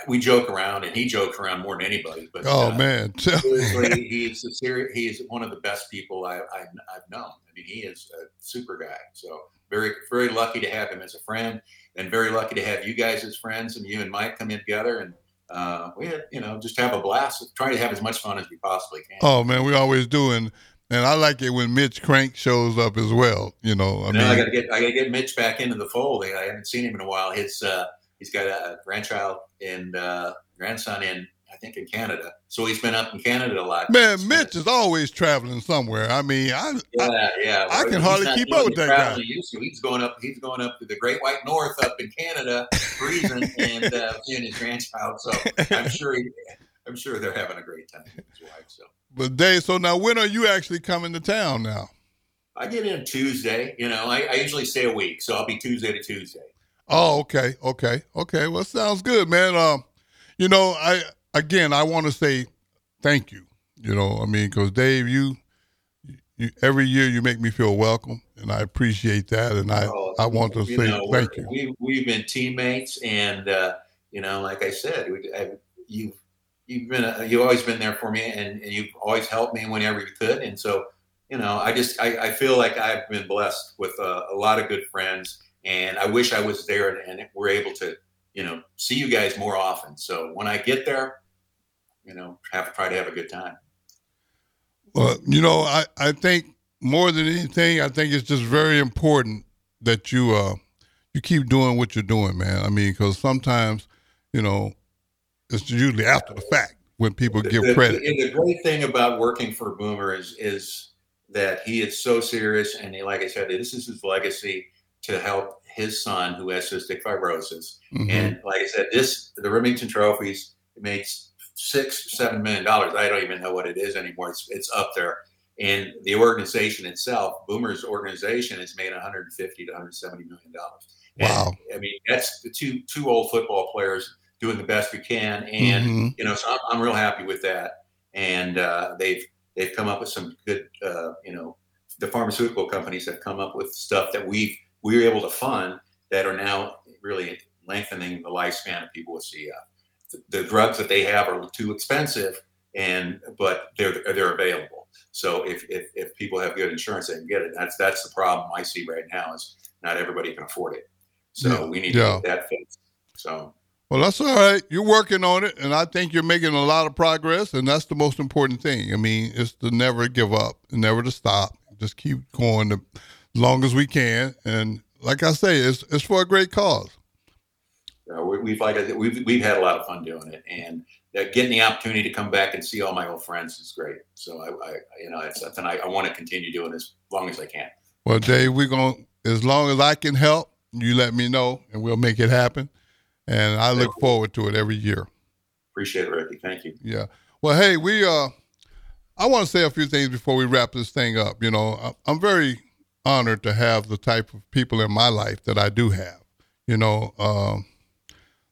C: we joke around and he jokes around more than anybody. But
B: Oh
C: uh,
B: man. <laughs>
C: seriously, <laughs> he's a serious, one of the best people I, I, I've known. I mean, he is a super guy. So very, very lucky to have him as a friend, and very lucky to have you guys as friends, and you and Mike come in together, and uh, we, had, you know, just have a blast. Try to have as much fun as we possibly can.
B: oh man, we always do and and I like it when Mitch Krenk shows up as well. You know, I
C: now I got to get, I got to get Mitch back into the fold. I haven't seen him in a while. His, uh, he's got a grandchild and uh, grandson in, I think, in Canada. So he's been up in Canada a lot.
B: man, Mitch is always traveling somewhere. I mean, I, I
C: Yeah, yeah.
B: I can hardly keep up with that guy.
C: travel he used to. He's going up. He's going up to the Great White North up in Canada, freezing, <laughs> and uh, seeing his grandchild. So I'm sure. He, I'm sure they're having a great time with his wife. So
B: but Dave, so now when are you actually coming to town now?
C: I get in Tuesday. You know, I, I usually stay a week, so I'll be Tuesday to Tuesday.
B: Oh, okay, okay, okay. Well, sounds good, man. Um, you know, I again, I want to say thank you. You know, I mean, because Dave, you, you, every year you make me feel welcome, and I appreciate that. And I,
C: Oh,
B: I want to say
C: know,
B: thank you.
C: We we've been teammates, and uh, you know, like I said, we, I, you you've been a, you've always been there for me, and, and you've always helped me whenever you could, and so you know, I just I, I feel like I've been blessed with a, a lot of good friends, and I wish I was there and, and we're able to you know see you guys more often. So when I get there, you know, have try to have a good time.
B: Well, you know, I, I think more than anything, I think it's just very important that you uh you keep doing what you're doing, man. I mean, because sometimes, you know, it's usually after the fact when people give
C: the,
B: credit.
C: The, the great thing about working for Boomer is is that he is so serious, and he, like I said, this is his legacy to help his son who has cystic fibrosis.
B: Mhm.
C: And like I said, this the Rimington Trophies makes six seven million dollars. I don't even know what it is anymore. It's it's up there. And the organization itself, Boomer's organization, has made 150 to 170 million dollars.
B: Wow.
C: I mean, that's the two two old football players doing the best we can, and
B: Mhm.
C: you know, so I'm, I'm real happy with that. And uh, they've they've come up with some good, uh, you know, the pharmaceutical companies have come up with stuff that we we were able to fund that are now really lengthening the lifespan of people with CF. The, the drugs that they have are too expensive, and but they're they're available. So if, if if people have good insurance, they can get it. That's that's the problem I see right now is not everybody can afford it. So
B: Yeah,
C: we need
B: yeah.
C: to get that fixed. So
B: Well, that's all right. You're working on it, and I think you're making a lot of progress, and that's the most important thing. I mean, it's to never give up, never to stop. Just keep going as long as we can, and like I say, it's it's for a great cause.
C: Uh, we, we've like we've we've had a lot of fun doing it, and that getting the opportunity to come back and see all my old friends is great. So I, I you know, it's something I, I want to continue doing as long as I can.
B: Well, Dave, we're going to, as long as I can help, you let me know and we'll make it happen. And I look forward to it every year.
C: Appreciate it, Ricky. Thank you.
B: Yeah. Well, hey, we, uh, I want to say a few things before we wrap this thing up. You know, I'm very honored to have the type of people in my life that I do have. You know, um,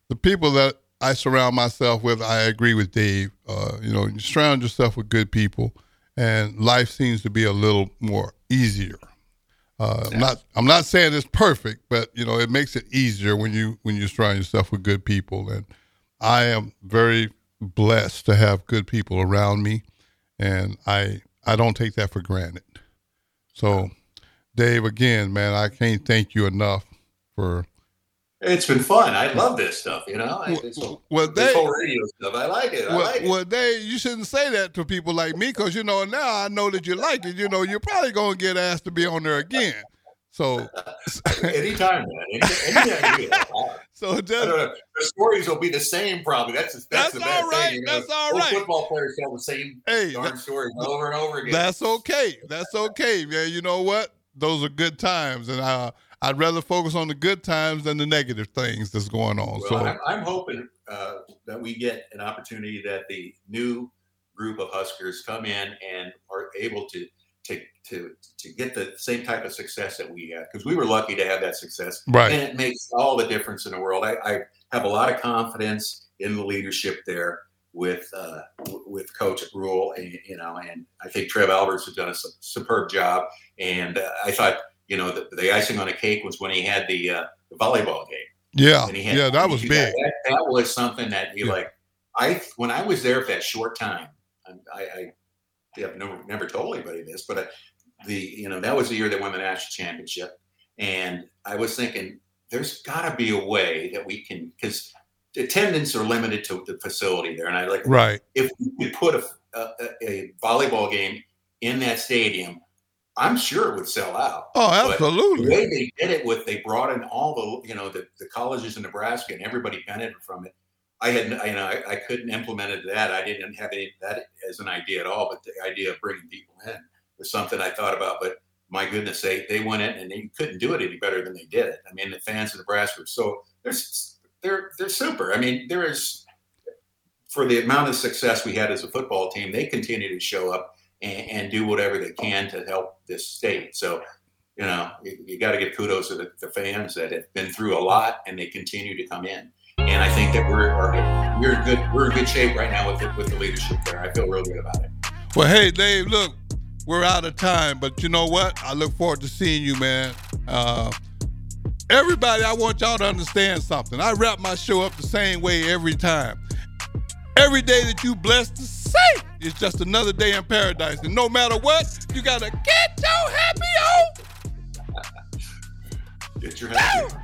B: the people that I surround myself with, I agree with Dave. Uh, you know, you surround yourself with good people, and life seems to be a little more easier. Uh, I'm not I'm not saying it's perfect, but you know it makes it easier when you when you surround yourself with good people. And I am very blessed to have good people around me, and I I don't take that for granted. So, Dave, again, man, I can't thank you enough for
C: it's been fun. I love this stuff. You know, this whole, well, they, this whole radio stuff. I like it. I
B: well,
C: like it.
B: Well, they you shouldn't say that to people like me because you know now I know that you like it. You know, you're probably gonna get asked to be on there again. So <laughs>
C: anytime, man. Anytime, <laughs>
B: so just,
C: the stories will be the same. Probably that's that's,
B: that's
C: the bad
B: all right.
C: thing. You
B: know, that's all
C: right.
B: right.
C: Football players tell the same hey, darn stories over and over again.
B: That's okay. That's okay, man. You know what? Those are good times, and uh, I'd rather focus on the good times than the negative things that's going on.
C: Well,
B: so
C: I'm, I'm hoping uh, that we get an opportunity that the new group of Huskers come in and are able to to to to get the same type of success that we had because we were lucky to have that success,
B: right?
C: And it makes all the difference in the world. I, I have a lot of confidence in the leadership there with uh, with Coach Rhule, and you know, and I think Trev Alberts has done a superb job. And uh, I thought you know, the, the icing on the cake was when he had the, uh, the volleyball game.
B: Yeah,
C: had,
B: yeah, that was big.
C: That, that, was something that you yeah. like. I when I was there for that short time, I, I, I have never, never told anybody this, but I, the you know that was the year they won the national championship, and I was thinking there's got to be a way that we can because attendance are limited to the facility there, and I like
B: right
C: if we put a, a, a volleyball game in that stadium I'm sure it would sell out.
B: Oh, absolutely.
C: But the way they did it with they brought in all the you know the, the colleges in Nebraska and everybody benefited from it. I had you know I, I couldn't implement that. I didn't have any that as an idea at all. But the idea of bringing people in was something I thought about. But my goodness, they they went in and they couldn't do it any better than they did it. I mean, the fans of Nebraska so they're they're they're super. I mean, there is for the amount of success we had as a football team, they continue to show up and, and do whatever they can to help this state. So, you know, you, you got to give kudos to the, the, fans that have been through a lot and they continue to come in. And I think that we're are, we're good we're in good shape right now with the, with the leadership there. I feel real good about it.
B: Well, hey Dave, look, we're out of time, but you know what? I look forward to seeing you, man. Uh, everybody, I want y'all to understand something. I wrap my show up the same way every time. Every day that you blessed to say it's just another day in paradise. And no matter what, you gotta get your happy
C: on. Get your happy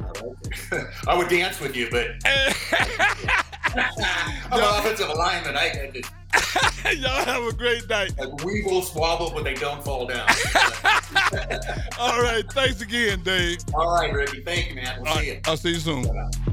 C: <laughs> I would dance with you, but <laughs> <laughs> I'm an offensive lineman. I, I just <laughs>
B: Y'all have a great night.
C: Like we will swabble, but they don't fall down. <laughs>
B: All right. Thanks again, Dave.
C: All right, Ricky. Thank you, man. We'll All see you.
B: I'll see you soon. Bye-bye.